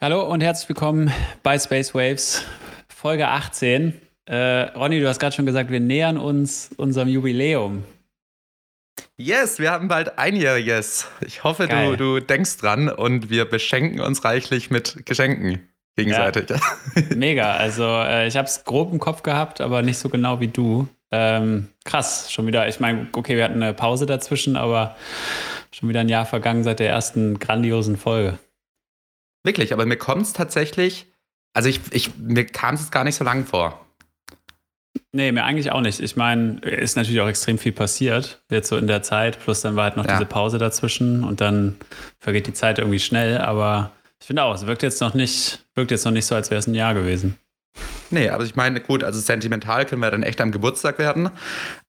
Hallo und herzlich willkommen bei Space Waves, Folge 18. Äh, Ronny, du hast gerade schon gesagt, wir nähern uns unserem Jubiläum. Yes, wir haben bald einjähriges. Ich hoffe, du, du denkst dran und wir beschenken uns reichlich mit Geschenken gegenseitig. Ja. Mega. Also äh, ich habe es grob im Kopf gehabt, aber nicht so genau wie du. Ähm, krass, schon wieder. Ich meine, okay, wir hatten eine Pause dazwischen, aber schon wieder ein Jahr vergangen seit der ersten grandiosen Folge. Wirklich, aber mir kommt es tatsächlich, also ich, ich, mir kam es gar nicht so lang vor. Nee, mir eigentlich auch nicht. Ich meine, ist natürlich auch extrem viel passiert, jetzt so in der Zeit, plus dann war halt noch ja. diese Pause dazwischen und dann vergeht die Zeit irgendwie schnell, aber ich finde auch, es wirkt jetzt noch nicht, wirkt jetzt noch nicht so, als wäre es ein Jahr gewesen. Nee, aber ich meine, gut, also sentimental können wir dann echt am Geburtstag werden.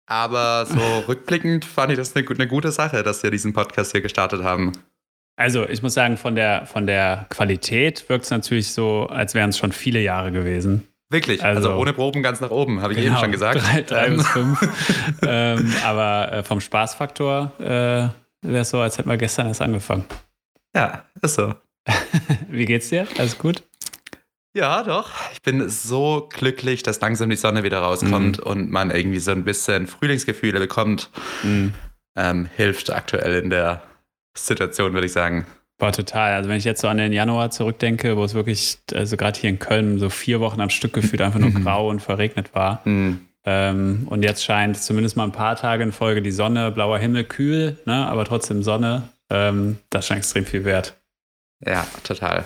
Aber so rückblickend fand ich das eine, eine gute Sache, dass wir diesen Podcast hier gestartet haben. Also ich muss sagen, von der, von der Qualität wirkt es natürlich so, als wären es schon viele Jahre gewesen. Wirklich, also, also, ohne Proben ganz nach oben, habe ich genau, eben schon gesagt. Drei, drei ähm. bis fünf. ähm, aber äh, vom Spaßfaktor äh, wäre es so, als hätten wir gestern erst angefangen. Ja, ist so. Wie geht's dir? Alles gut? Ja, doch. Ich bin so glücklich, dass langsam die Sonne wieder rauskommt mhm. und man irgendwie so ein bisschen Frühlingsgefühle bekommt. Mhm. Ähm, hilft aktuell in der Situation, würde ich sagen. War total. Also wenn ich jetzt so an den Januar zurückdenke, wo es wirklich, also gerade hier in Köln, so vier Wochen am Stück gefühlt einfach nur mhm. grau und verregnet war. Mhm. Ähm, und jetzt scheint zumindest mal ein paar Tage in Folge die Sonne, blauer Himmel, kühl, ne, aber trotzdem Sonne. Ähm, das schon extrem viel wert. Ja, total.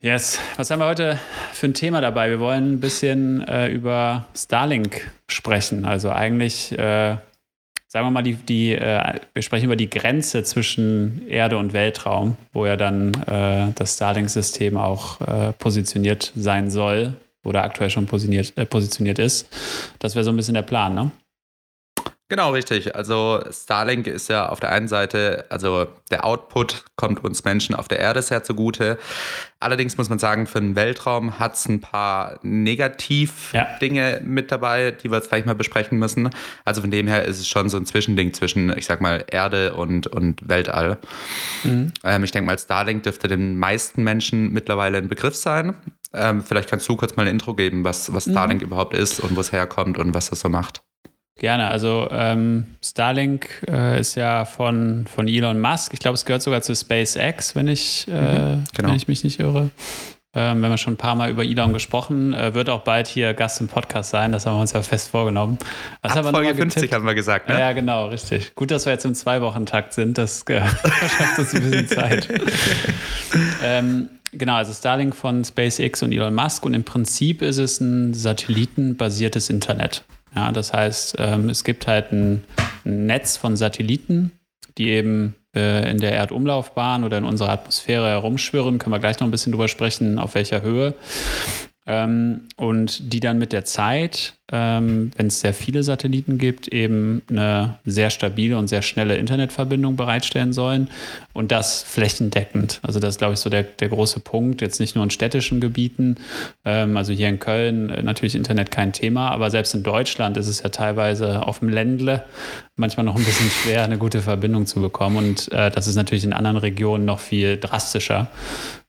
Yes. Was haben wir heute für ein Thema dabei? Wir wollen ein bisschen äh, über Starlink sprechen. Also eigentlich äh, sagen wir mal, die, die, äh, wir sprechen über die Grenze zwischen Erde und Weltraum, wo ja dann äh, das Starlink-System auch äh, positioniert sein soll oder aktuell schon positioniert, äh, positioniert ist. Das wäre so ein bisschen der Plan, ne? Genau, richtig. Also Starlink ist ja auf der einen Seite, also der Output kommt uns Menschen auf der Erde sehr zugute. Allerdings muss man sagen, für den Weltraum hat es ein paar Negativ-Dinge ja. mit dabei, die wir jetzt gleich mal besprechen müssen. Also von dem her ist es schon so ein Zwischending zwischen, ich sag mal, Erde und, und Weltall. Mhm. Ähm, ich denke mal, Starlink dürfte den meisten Menschen mittlerweile ein Begriff sein. Ähm, vielleicht kannst du kurz mal ein Intro geben, was, was mhm. Starlink mhm. überhaupt ist und wo es herkommt und was das so macht. Gerne. Also ähm, Starlink äh, ist ja von, von Elon Musk. Ich glaube, es gehört sogar zu SpaceX, wenn ich, äh, mhm, genau. wenn ich mich nicht irre. Ähm, wenn wir schon ein paar Mal über Elon gesprochen, äh, wird auch bald hier Gast im Podcast sein. Das haben wir uns ja fest vorgenommen. Was Ab haben Folge 50 haben wir gesagt, ne? Ja, genau, richtig. Gut, dass wir jetzt im Zwei-Wochen-Takt sind. Das verschafft uns ein bisschen Zeit. ähm, Genau, also Starlink von SpaceX und Elon Musk und im Prinzip ist es ein satellitenbasiertes Internet. Ja, das heißt, ähm, es gibt halt ein, ein, Netz von Satelliten, die eben äh, in der Erdumlaufbahn oder in unserer Atmosphäre herumschwirren. Können wir gleich noch ein bisschen drüber sprechen, auf welcher Höhe. Ähm, und die dann mit der Zeit, ähm, wenn es sehr viele Satelliten gibt, eben eine sehr stabile und sehr schnelle Internetverbindung bereitstellen sollen. Und das flächendeckend. Also das ist, glaube ich, so der, der große Punkt. Jetzt nicht nur in städtischen Gebieten. Ähm, also hier in Köln äh, natürlich Internet kein Thema, aber selbst in Deutschland ist es ja teilweise auf dem Ländle manchmal noch ein bisschen schwer, eine gute Verbindung zu bekommen. Und äh, das ist natürlich in anderen Regionen noch viel drastischer.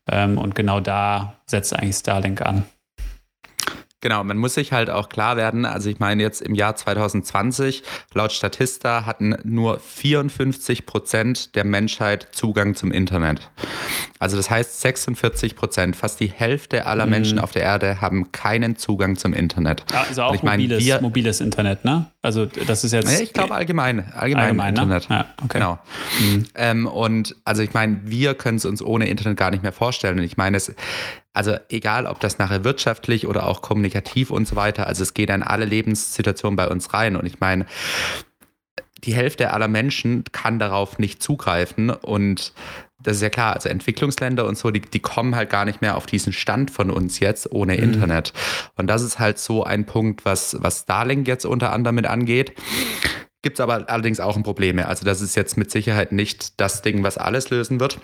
Ähm, und genau da setzt eigentlich Starlink an. Genau, man muss sich halt auch klar werden, also ich meine jetzt im Jahr 2020, laut Statista hatten nur 54 Prozent der Menschheit Zugang zum Internet. Also das heißt 46 Prozent, fast die Hälfte aller mhm. Menschen auf der Erde haben keinen Zugang zum Internet. Also auch ich mobiles, wir, mobiles Internet, ne? Also das ist jetzt... Ich glaube allgemein, allgemein, allgemein ne? Internet. Ne? Ja, okay. Genau. Mhm. Ähm, und also ich meine, wir können es uns ohne Internet gar nicht mehr vorstellen. Und ich meine, es also egal, ob das nachher wirtschaftlich oder auch kommunikativ und so weiter, also es geht in alle Lebenssituationen bei uns rein. Und ich meine, die Hälfte aller Menschen kann darauf nicht zugreifen und das ist ja klar, also Entwicklungsländer und so, die, die kommen halt gar nicht mehr auf diesen Stand von uns jetzt ohne mhm. Internet. Und das ist halt so ein Punkt, was, was Starlink jetzt unter anderem mit angeht. Gibt es aber allerdings auch ein Probleme. Also das ist jetzt mit Sicherheit nicht das Ding, was alles lösen wird.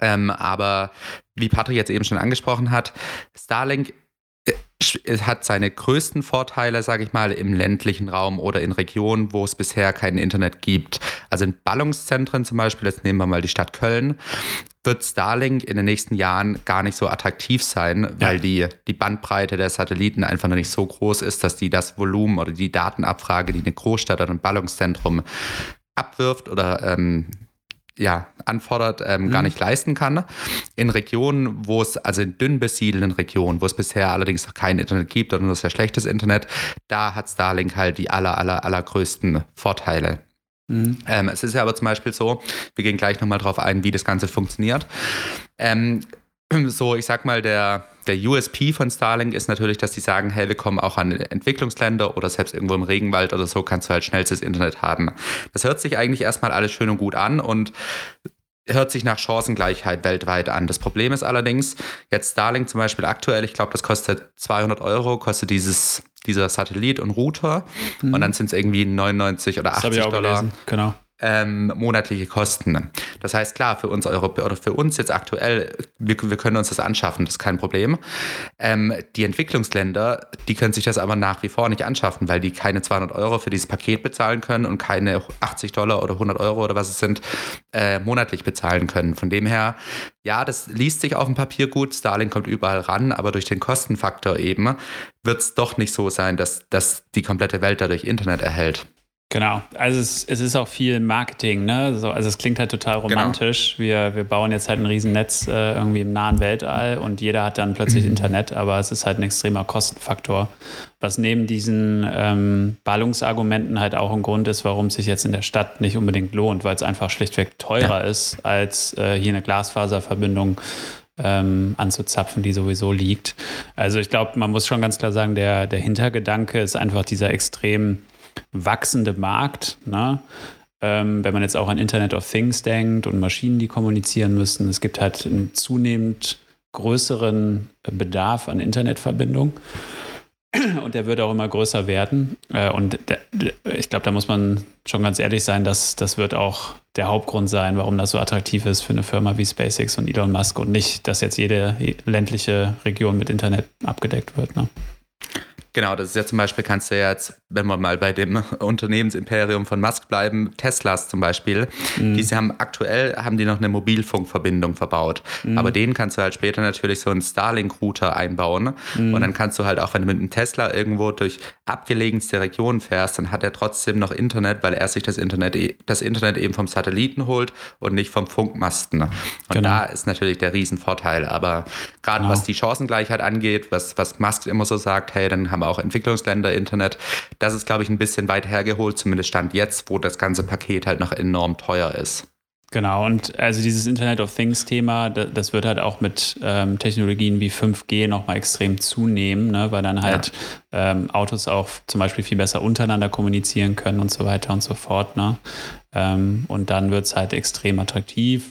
Ähm, aber wie Patrick jetzt eben schon angesprochen hat, Starlink äh, hat seine größten Vorteile, sage ich mal, im ländlichen Raum oder in Regionen, wo es bisher kein Internet gibt. Also in Ballungszentren zum Beispiel, jetzt nehmen wir mal die Stadt Köln, wird Starlink in den nächsten Jahren gar nicht so attraktiv sein, weil die, die Bandbreite der Satelliten einfach noch nicht so groß ist, dass die das Volumen oder die Datenabfrage, die eine Großstadt oder ein Ballungszentrum abwirft oder ähm, ja, anfordert, ähm, mhm. gar nicht leisten kann. In Regionen, wo es, also in dünn besiedelten Regionen, wo es bisher allerdings noch kein Internet gibt oder nur sehr schlechtes Internet, da hat Starlink halt die aller, aller, allergrößten Vorteile. Mhm. Ähm, es ist ja aber zum Beispiel so, wir gehen gleich nochmal drauf ein, wie das Ganze funktioniert. Ähm, so, ich sag mal, der, der USP von Starlink ist natürlich, dass die sagen, hey, wir kommen auch an Entwicklungsländer oder selbst irgendwo im Regenwald oder so kannst du halt schnellstes Internet haben. Das hört sich eigentlich erstmal alles schön und gut an und hört sich nach Chancengleichheit weltweit an. Das Problem ist allerdings, jetzt Starlink zum Beispiel aktuell, ich glaube, das kostet 200 Euro, kostet dieses, dieser Satellit und Router mhm. und dann sind es irgendwie 99 oder 80 Dollar. Gelesen. Genau ähm, monatliche Kosten. Das heißt, klar, für uns Europäer oder für uns jetzt aktuell, wir, wir können uns das anschaffen, das ist kein Problem. Ähm, die Entwicklungsländer, die können sich das aber nach wie vor nicht anschaffen, weil die keine 200 Euro für dieses Paket bezahlen können und keine 80 Dollar oder 100 Euro oder was es sind, äh, monatlich bezahlen können. Von dem her, ja, das liest sich auf dem Papier gut, Starlink kommt überall ran, aber durch den Kostenfaktor eben wird es doch nicht so sein, dass, dass die komplette Welt dadurch Internet erhält. Genau, also es, es, ist auch viel Marketing, ne? So, also es klingt halt total genau. romantisch. Genau. Wir, wir bauen jetzt halt ein Riesennetz äh, irgendwie im nahen Weltall und jeder hat dann plötzlich mhm. Internet, aber es ist halt ein extremer Kostenfaktor. Was neben diesen ähm, Ballungsargumenten halt auch ein Grund ist, warum es sich jetzt in der Stadt nicht unbedingt lohnt, weil es einfach schlichtweg teurer ja. ist, als äh, hier eine Glasfaserverbindung ähm, anzuzapfen, die sowieso liegt. Also ich glaube, man muss schon ganz klar sagen, der, der Hintergedanke ist einfach dieser extrem wachsende Markt. Ne? Ähm, wenn man jetzt auch an Internet of Things denkt und Maschinen, die kommunizieren müssen, es gibt halt einen zunehmend größeren Bedarf an Internetverbindung. Und der wird auch immer größer werden. Äh, und ich glaube, da muss man schon ganz ehrlich sein, dass das wird auch der Hauptgrund sein, warum das so attraktiv ist für eine Firma wie SpaceX und Elon Musk und nicht, dass jetzt jede ländliche Region mit Internet abgedeckt wird. Ne? Genau, das ist ja zum Beispiel, kannst du ja jetzt, wenn wir mal bei dem Unternehmensimperium von Musk bleiben, Teslas zum Beispiel, mhm. die haben aktuell, haben die noch eine Mobilfunkverbindung verbaut. Mhm. Aber denen kannst du halt später natürlich so einen Starlink-Router einbauen. Mhm. Und dann kannst du halt auch, wenn du mit einem Tesla irgendwo durch abgelegenste Regionen fährst, dann hat er trotzdem noch Internet, weil er sich das Internet, e, das Internet eben vom Satelliten holt und nicht vom Funkmasten. Und genau. da ist natürlich der Riesenvorteil. Aber gerade genau. was die Chancengleichheit angeht, was, was Musk immer so sagt, hey, dann haben wir auch Entwicklungsländer Internet. Das ist, glaube ich, ein bisschen weit hergeholt, zumindest Stand jetzt, wo das ganze Paket halt noch enorm teuer ist. Genau, und also dieses Internet of Things-Thema, das wird halt auch mit ähm, Technologien wie 5G nochmal extrem zunehmen, ne? weil dann halt ja. ähm, Autos auch zum Beispiel viel besser untereinander kommunizieren können und so weiter und so fort. Ne? Ähm, und dann wird es halt extrem attraktiv.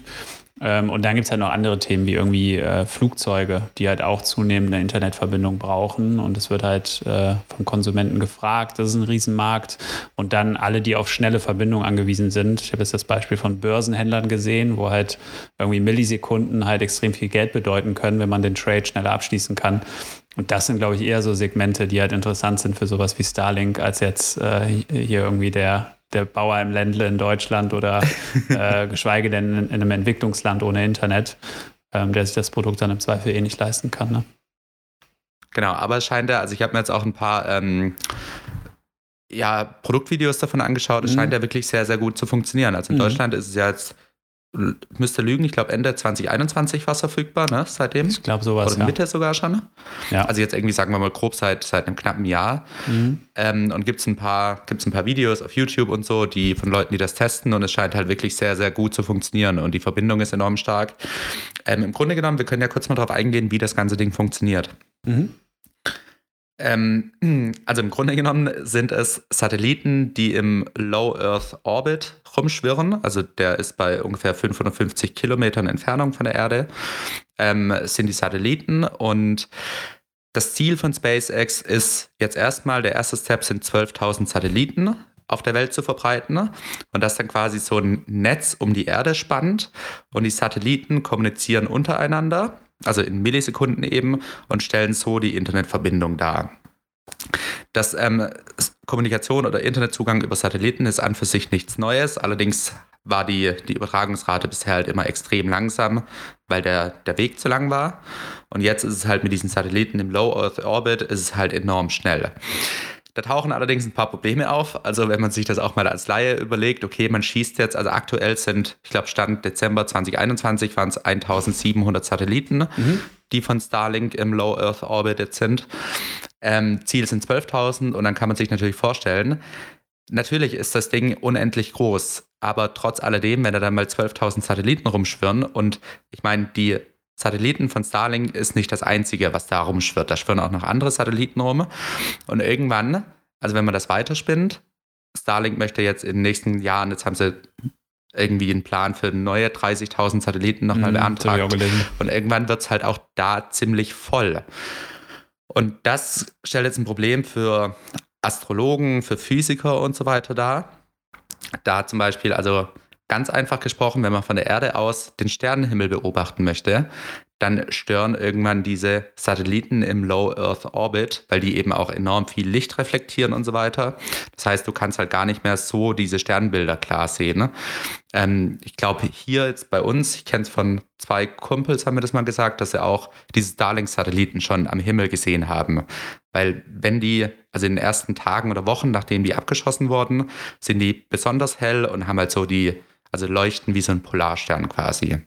Ähm, und dann gibt es halt noch andere Themen wie irgendwie äh, Flugzeuge, die halt auch zunehmend eine Internetverbindung brauchen. Und es wird halt äh, vom Konsumenten gefragt. Das ist ein Riesenmarkt. Und dann alle, die auf schnelle Verbindungen angewiesen sind. Ich habe jetzt das Beispiel von Börsenhändlern gesehen, wo halt irgendwie Millisekunden halt extrem viel Geld bedeuten können, wenn man den Trade schneller abschließen kann. Und das sind, glaube ich, eher so Segmente, die halt interessant sind für sowas wie Starlink, als jetzt äh, hier irgendwie der der Bauer im Ländle in Deutschland oder äh, geschweige denn in, in, einem Entwicklungsland ohne Internet, ähm, der sich das Produkt dann im Zweifel eh nicht leisten kann. Ne? Genau, aber es scheint ja, also ich habe mir jetzt auch ein paar ähm, ja, Produktvideos davon angeschaut, es mhm. scheint ja wirklich sehr, sehr gut zu funktionieren. Also in mhm. Deutschland ist es ja jetzt müsste lügen, ich glaube Ende 2021 war es verfügbar, ne, seitdem. Ich glaube sowas, Oder Mitte ja. sogar schon. Ne? Ja. Also jetzt irgendwie, sagen wir mal, grob seit, seit einem knappen Jahr. Mhm. Ähm, und gibt es ein, paar, ein paar Videos auf YouTube und so, die von Leuten, die das testen und es scheint halt wirklich sehr, sehr gut zu funktionieren und die Verbindung ist enorm stark. Ähm, Im Grunde genommen, wir können ja kurz mal darauf eingehen, wie das ganze Ding funktioniert. Mhm. Ähm, also im Grunde genommen sind es Satelliten, die im Low Earth Orbit rumschwirren. Also der ist bei ungefähr 550 Kilometern Entfernung von der Erde. Ähm, sind die Satelliten und das Ziel von SpaceX ist jetzt erstmal, der erste Step sind 12.000 Satelliten auf der Welt zu verbreiten und das dann quasi so ein Netz um die Erde spannt und die Satelliten kommunizieren untereinander also in Millisekunden eben, und stellen so die Internetverbindung dar. Das ähm, Kommunikation oder Internetzugang über Satelliten ist an für sich nichts Neues. Allerdings war die, die Übertragungsrate bisher halt immer extrem langsam, weil der, der Weg zu lang war. Und jetzt ist es halt mit diesen Satelliten im Low Earth Orbit, ist es halt enorm schnell. Da tauchen allerdings ein paar Probleme auf. Also wenn man sich das auch mal als Laie überlegt, okay, man schießt jetzt, also aktuell sind, ich glaube Stand Dezember 2021 waren es 1700 Satelliten, mhm. die von Starlink im Low Earth Orbit sind. Ähm, Ziel sind 12.000 und dann kann man sich natürlich vorstellen, natürlich ist das Ding unendlich groß, aber trotz alledem, wenn da dann mal 12.000 Satelliten rumschwirren und ich meine, die Satelliten von Starlink ist nicht das einzige, was da rumschwirrt. Da schwirren auch noch andere Satelliten rum. Und irgendwann, also wenn man das weiterspinnt, Starlink möchte jetzt in den nächsten Jahren, jetzt haben sie irgendwie einen Plan für neue 30.000 Satelliten nochmal mhm, beantragt. Und irgendwann wird es halt auch da ziemlich voll. Und das stellt jetzt ein Problem für Astrologen, für Physiker und so weiter dar. Da zum Beispiel, also Ganz einfach gesprochen, wenn man von der Erde aus den Sternenhimmel beobachten möchte, dann stören irgendwann diese Satelliten im Low Earth Orbit, weil die eben auch enorm viel Licht reflektieren und so weiter. Das heißt, du kannst halt gar nicht mehr so diese Sternbilder klar sehen. Ne? Ähm, ich glaube, hier jetzt bei uns, ich kenne es von zwei Kumpels, haben mir das mal gesagt, dass sie auch diese Starlink-Satelliten schon am Himmel gesehen haben. Weil wenn die, also in den ersten Tagen oder Wochen, nachdem die abgeschossen wurden, sind die besonders hell und haben halt so die also leuchten wie so ein Polarstern quasi.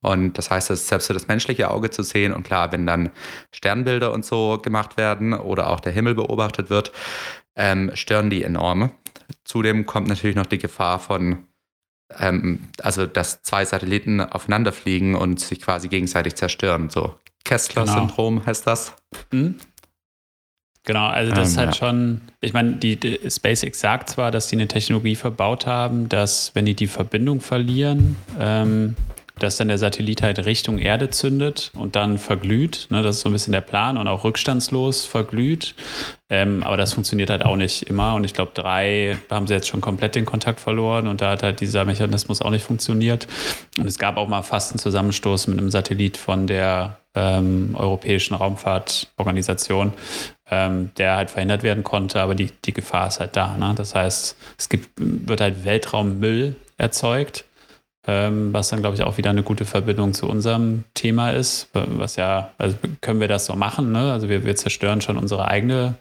Und das heißt, es ist selbst für das menschliche Auge zu sehen. Und klar, wenn dann Sternbilder und so gemacht werden oder auch der Himmel beobachtet wird, ähm, stören die enorm. Zudem kommt natürlich noch die Gefahr von, ähm, also dass zwei Satelliten aufeinander fliegen und sich quasi gegenseitig zerstören. So Kessler-Syndrom genau. heißt das. Mhm. Genau, also das ähm, ist halt ja. schon, ich meine, die, die, SpaceX sagt zwar, dass sie eine Technologie verbaut haben, dass wenn die die Verbindung verlieren, ähm, dass dann der Satellit halt Richtung Erde zündet und dann verglüht. Ne, das ist so ein bisschen der Plan und auch rückstandslos verglüht. Ähm, aber das funktioniert halt auch nicht immer. Und ich glaube, drei haben sie jetzt schon komplett den Kontakt verloren und da hat halt dieser Mechanismus auch nicht funktioniert. Und es gab auch mal fast einen Zusammenstoß mit einem Satellit von der ähm, Europäischen Raumfahrtorganisation, ähm, der halt verhindert werden konnte, aber die, die Gefahr ist halt da. Ne? Das heißt, es gibt, wird halt Weltraummüll erzeugt, ähm, was dann, glaube ich, auch wieder eine gute Verbindung zu unserem Thema ist. Was ja, also können wir das so machen, ne? Also wir, wir zerstören schon unsere eigene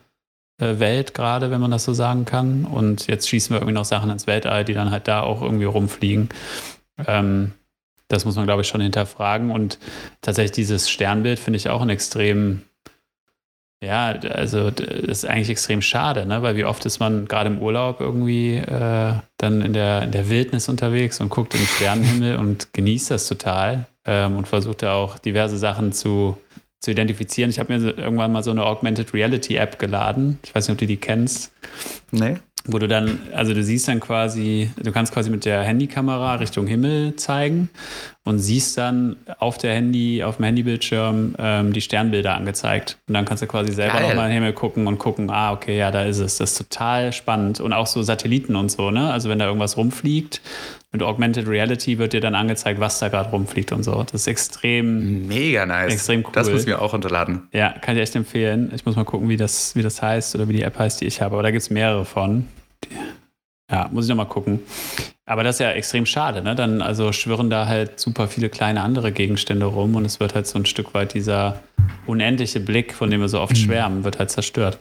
äh, Welt gerade, wenn man das so sagen kann. Und jetzt schießen wir irgendwie noch Sachen ins Weltall, die dann halt da auch irgendwie rumfliegen. Ähm, das muss man, glaube ich, schon hinterfragen. Und tatsächlich dieses Sternbild finde ich auch ein extrem ja, also das ist eigentlich extrem schade, ne? weil wie oft ist man gerade im Urlaub irgendwie äh, dann in der, in der Wildnis unterwegs und guckt in den Sternenhimmel und genießt das total ähm, und versucht da auch diverse Sachen zu, zu identifizieren. Ich habe mir irgendwann mal so eine Augmented Reality App geladen. Ich weiß nicht, ob du die kennst. Nee wo du dann, also du siehst dann quasi, du kannst quasi mit der Handykamera Richtung Himmel zeigen und siehst dann auf der Handy, auf dem Handybildschirm ähm, die Sternbilder angezeigt. Und dann kannst du quasi selber nochmal in den Himmel gucken und gucken, ah, okay, ja, da ist es. Das ist total spannend. Und auch so Satelliten und so, ne? Also wenn da irgendwas rumfliegt, mit Augmented Reality wird dir dann angezeigt, was da gerade rumfliegt und so. Das ist extrem. Mega nice. Extrem cool. Das muss ich mir auch unterladen. Ja, kann ich echt empfehlen. Ich muss mal gucken, wie das, wie das heißt oder wie die App heißt, die ich habe. Aber da gibt es mehrere von. Ja, muss ich nochmal gucken. Aber das ist ja extrem schade, ne? Dann also schwirren da halt super viele kleine andere Gegenstände rum und es wird halt so ein Stück weit dieser unendliche Blick, von dem wir so oft mhm. schwärmen, wird halt zerstört.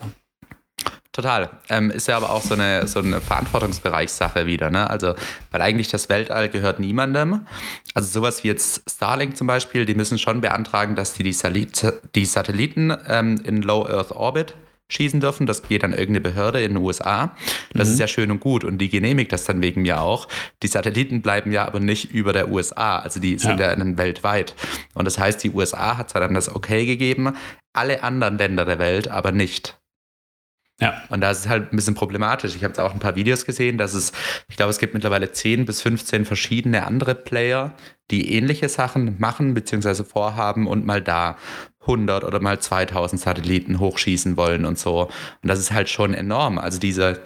Total. Ähm, ist ja aber auch so eine, so eine Verantwortungsbereichssache wieder, ne? Also, weil eigentlich das Weltall gehört niemandem. Also sowas wie jetzt Starlink zum Beispiel, die müssen schon beantragen, dass die die, Salit die Satelliten ähm, in Low Earth Orbit schießen dürfen. Das geht an irgendeine Behörde in den USA. Das mhm. ist ja schön und gut und die genehmigt das dann wegen mir auch. Die Satelliten bleiben ja aber nicht über der USA, also die sind ja, ja weltweit. Und das heißt, die USA hat zwar dann das Okay gegeben, alle anderen Länder der Welt aber nicht. Ja. Und da ist halt ein bisschen problematisch. Ich habe jetzt auch ein paar Videos gesehen, dass es, ich glaube, es gibt mittlerweile 10 bis 15 verschiedene andere Player, die ähnliche Sachen machen bzw. vorhaben und mal da 100 oder mal 2000 Satelliten hochschießen wollen und so. Und das ist halt schon enorm. Also diese,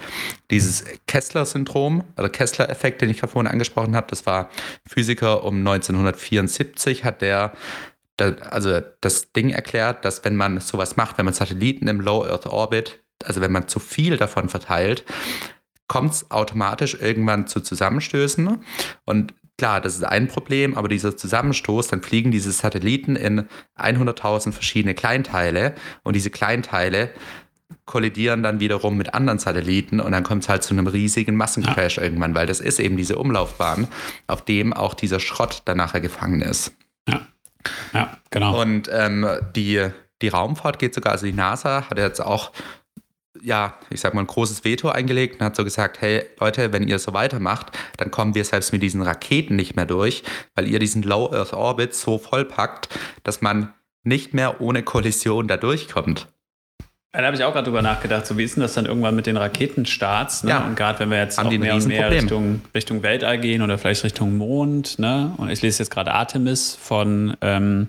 dieses Kessler-Syndrom oder Kessler-Effekt, den ich vorhin angesprochen habe, das war Physiker um 1974, hat der also das Ding erklärt, dass wenn man sowas macht, wenn man Satelliten im Low Earth Orbit, also wenn man zu viel davon verteilt, kommt es automatisch irgendwann zu Zusammenstößen. Und klar, das ist ein Problem, aber dieser Zusammenstoß, dann fliegen diese Satelliten in 100.000 verschiedene Kleinteile und diese Kleinteile kollidieren dann wiederum mit anderen Satelliten und dann kommt es halt zu einem riesigen Massencrash ja. irgendwann, weil das ist eben diese Umlaufbahn, auf dem auch dieser Schrott dann nachher gefangen ist. Ja, ja genau. Und ähm, die, die Raumfahrt geht sogar, also die NASA hat jetzt auch ja, ich sag mal, ein großes Veto eingelegt und hat so gesagt, hey Leute, wenn ihr so weitermacht, dann kommen wir selbst mit diesen Raketen nicht mehr durch, weil ihr diesen Low Earth Orbit so vollpackt, dass man nicht mehr ohne Kollision da durchkommt. Da habe ich auch gerade drüber nachgedacht, so wie ist denn das dann irgendwann mit den Raketenstarts? Ne? Ja, und gerade wenn wir jetzt auch mehr und mehr Richtung, Richtung Weltall gehen oder vielleicht Richtung Mond, ne? Und ich lese jetzt gerade Artemis von ähm,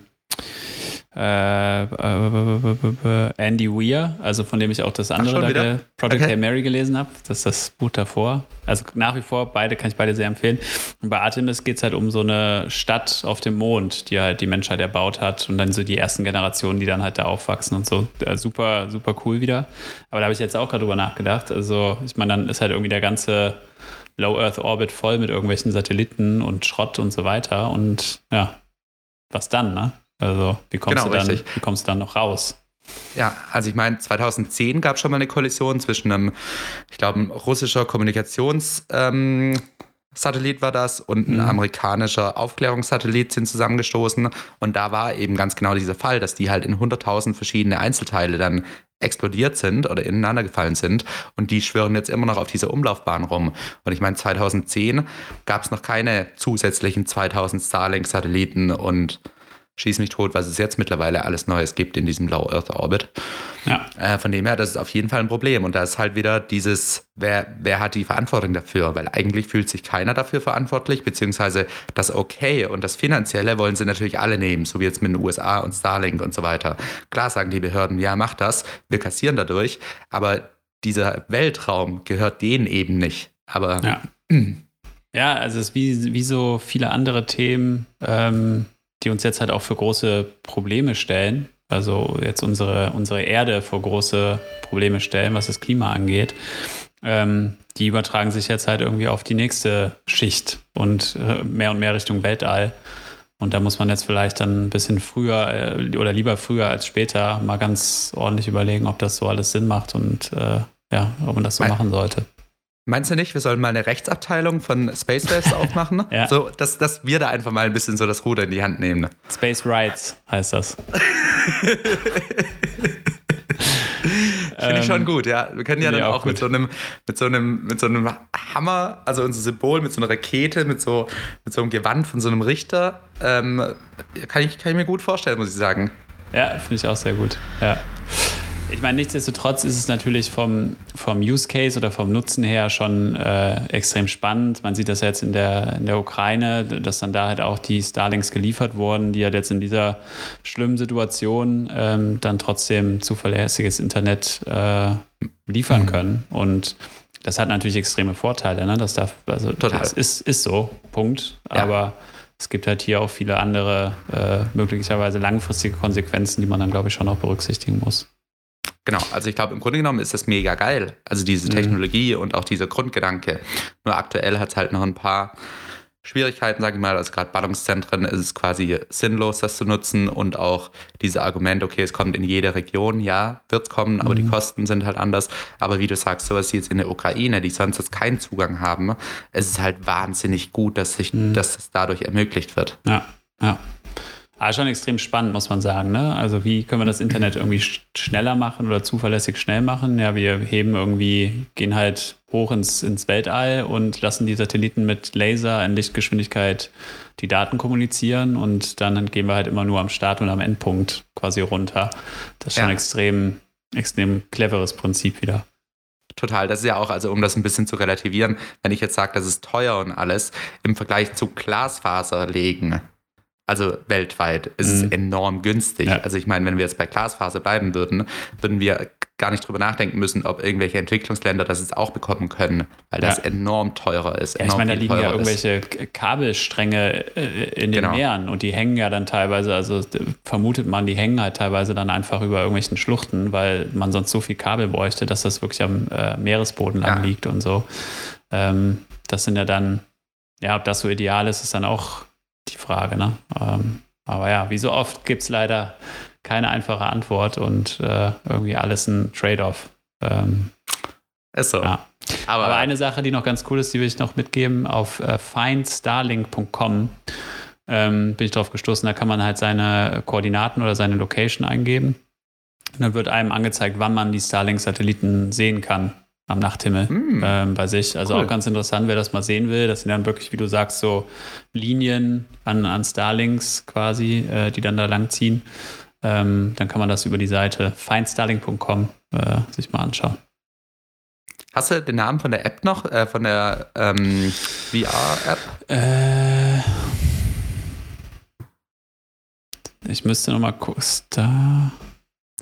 äh, äh, Andy Weir, also von dem ich auch das andere, Ach, da, Project okay. Hail Mary gelesen habe. Das ist das Buch davor. Also nach wie vor, beide kann ich beide sehr empfehlen. Und bei Artemis geht es halt um so eine Stadt auf dem Mond, die halt die Menschheit erbaut hat und dann so die ersten Generationen, die dann halt da aufwachsen und so. super, super cool wieder. Aber da habe ich jetzt auch gerade drüber nachgedacht. Also, ich meine, dann ist halt irgendwie der ganze Low Earth Orbit voll mit irgendwelchen Satelliten und Schrott und so weiter. Und ja, was dann, ne? Also wie kommst, genau, du, dann, wie kommst du dann noch raus? Ja, also ich meine, 2010 gab es schon mal eine Kollision zwischen einem, ich glaube, ein russischer Kommunikations- ähm, Satellit war das und ein mhm. amerikanischer Aufklärungssatellit sind zusammengestoßen. Und da war eben ganz genau dieser Fall, dass die halt in 100.000 verschiedene Einzelteile dann explodiert sind oder ineinander gefallen sind. Und die schwören jetzt immer noch auf dieser Umlaufbahn rum. Und ich meine, 2010 gab es noch keine zusätzlichen 2000 Starlink-Satelliten und schieß mich tot, was es jetzt mittlerweile alles Neues gibt in diesem Low Earth Orbit. Ja. Äh, von dem her, das ist auf jeden Fall ein Problem. Und da ist halt wieder dieses, wer, wer hat die Verantwortung dafür? Weil eigentlich fühlt sich keiner dafür verantwortlich, beziehungsweise das Okay und das Finanzielle wollen sie natürlich alle nehmen, so wie jetzt mit den USA und Starlink und so weiter. Klar sagen die Behörden, ja, mach das, wir kassieren dadurch, aber dieser Weltraum gehört denen eben nicht. Aber. Ja. Ja, also es ist wie, wie so viele andere Themen, ähm, die uns jetzt halt auch für große Probleme stellen. Also jetzt unsere, unsere Erde vor große Probleme stellen, was das Klima angeht. Ähm, die übertragen sich jetzt halt irgendwie auf die nächste Schicht und äh, mehr und mehr Richtung Weltall. Und da muss man jetzt vielleicht dann ein bisschen früher äh, oder lieber früher als später mal ganz ordentlich überlegen, ob das so alles Sinn macht und äh, ja, ob man das so machen sollte. Meinst du nicht, wir sollen mal eine Rechtsabteilung von Space Devs aufmachen? ja. So, dass, dass wir da einfach mal ein bisschen so das Ruder in die Hand nehmen. Space Rights heißt das. Finde ich schon ähm, gut, ja. Wir können ja dann auch, auch mit so einem, mit so einem, mit so einem Hammer, also unser Symbol, mit so einer Rakete, mit so, mit so einem Gewand von so einem Richter, ähm, kann, ich, kann ich mir gut vorstellen, muss ich sagen. Ja, finde ich auch sehr gut. Ja. Ich meine, nichtsdestotrotz ist es natürlich vom, vom Use Case oder vom Nutzen her schon äh, extrem spannend. Man sieht das jetzt in der, in der Ukraine, dass dann da halt auch die Starlinks geliefert wurden, die halt jetzt in dieser schlimmen Situation ähm, dann trotzdem zuverlässiges Internet äh, liefern mhm. können. Und das hat natürlich extreme Vorteile. Ne? Das, darf, also, Total. das ist, ist so, Punkt. Ja. Aber es gibt halt hier auch viele andere, äh, möglicherweise langfristige Konsequenzen, die man dann, glaube ich, schon auch berücksichtigen muss. Genau, also ich glaube, im Grunde genommen ist das mega geil. Also diese mhm. Technologie mhm. und auch dieser Grundgedanke. Nur aktuell hat es halt noch ein paar Schwierigkeiten, sage ich mal. Also gerade Ballungszentren ist es quasi sinnlos, das zu nutzen. Und auch dieses Argument, okay, es kommt in jede Region, ja, wird es kommen, aber mhm. die Kosten sind halt anders. Aber wie du sagst, sowas wie jetzt in der Ukraine, die sonst jetzt keinen Zugang haben, es ist halt wahnsinnig gut, dass sich mhm. dass das dadurch ermöglicht wird. Ja, ja. Ah, schon extrem spannend, muss man sagen. Ne? Also wie können wir das Internet irgendwie schneller machen oder zuverlässig schnell machen? Ja, wir heben irgendwie, gehen halt hoch ins, ins Weltall und lassen die Satelliten mit Laser in Lichtgeschwindigkeit die Daten kommunizieren und dann gehen wir halt immer nur am Start und am Endpunkt quasi runter. Das ist schon ja. extrem, extrem cleveres Prinzip wieder. Total, das ist ja auch, also um das ein bisschen zu relativieren, wenn ich jetzt sage, das ist teuer und alles, im Vergleich zu Glasfaser legen, also weltweit ist mhm. es enorm günstig. Ja. Also ich meine, wenn wir jetzt bei Glasfaser bleiben würden, würden wir gar nicht drüber nachdenken müssen, ob irgendwelche Entwicklungsländer das jetzt auch bekommen können, weil das ja. enorm teurer ist. Ja, ich meine, da liegen ja irgendwelche ist. Kabelstränge äh, in den genau. Meeren und die hängen ja dann teilweise, also vermutet man, die hängen halt teilweise dann einfach über irgendwelchen Schluchten, weil man sonst so viel Kabel bräuchte, dass das wirklich am äh, Meeresboden lang liegt und so. Ähm, das sind ja dann, ja, ob das so ideal ist, ist dann auch die Frage, ne? Ähm, aber ja, wie so oft gibt es leider keine einfache Antwort und äh, irgendwie alles ein Trade-off. Ähm, ist so. Ja. Aber, Aber, eine Sache, die noch ganz cool ist, die will ich noch mitgeben, auf äh, findstarlink.com ähm, bin ich drauf gestoßen, da kann man halt seine Koordinaten oder seine Location eingeben. Und dann wird einem angezeigt, wann man die Starlink-Satelliten sehen kann am Nachthimmel mm. ähm, bei sich. Also cool. auch ganz interessant, wer das mal sehen will. Das sind dann wirklich, wie du sagst, so Linien an, an Starlinks quasi, äh, die dann da langziehen. Ähm, dann kann man das über die Seite feinstarling.com äh, sich mal anschauen. Hast du den Namen von der App noch, äh, von der ähm, VR-App? Äh, ich müsste noch mal gucken. Da.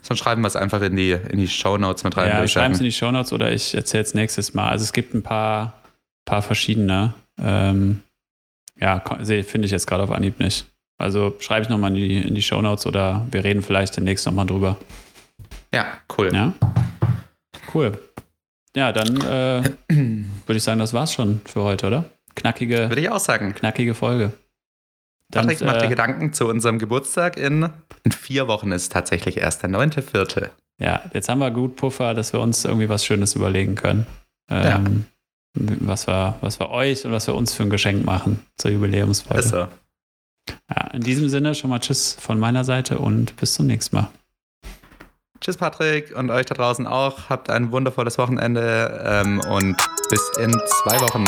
Sonst schreiben wir es einfach in die, in die Show Notes mit rein. Ja, schreiben es in die Show Notes oder ich erzähle es nächstes Mal. Also es gibt ein paar, paar verschiedene. Ähm, ja, finde ich jetzt gerade auf Anhieb nicht. Also schreibe ich nochmal in die, in die Show Notes oder wir reden vielleicht demnächst nochmal drüber. Ja, cool. Ja, cool. Ja, dann äh, würde ich sagen, das war's schon für heute, oder? Knackige. Würde ich auch sagen. Knackige Folge. Patrick, mach dir äh, Gedanken zu unserem Geburtstag in, in vier Wochen ist tatsächlich erst der 9.4. Ja, jetzt haben wir gut Puffer, dass wir uns irgendwie was Schönes überlegen können. Ähm, ja. was, wir, was wir euch und was wir uns für ein Geschenk machen zur Jubiläumsfolge. Ist so. Ja, in diesem Sinne schon mal Tschüss von meiner Seite und bis zum nächsten Mal. Tschüss, Patrick, und euch da draußen auch. Habt ein wundervolles Wochenende ähm, und bis in zwei Wochen.